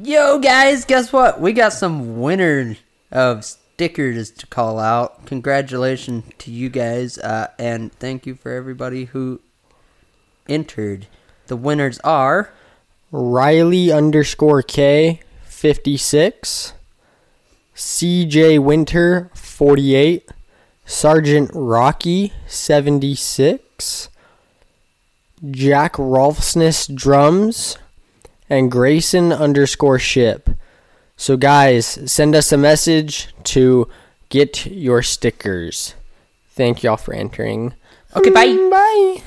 Yo, guys, guess what? We got some winners of stickers to call out. Congratulations to you guys, uh, and thank you for everybody who entered. The winners are Riley underscore K 56, CJ Winter 48, Sergeant Rocky 76, Jack Rolfsness Drums, and Grayson underscore Ship. So, guys, send us a message to get your stickers. Thank y'all for entering. Okay, bye. Bye.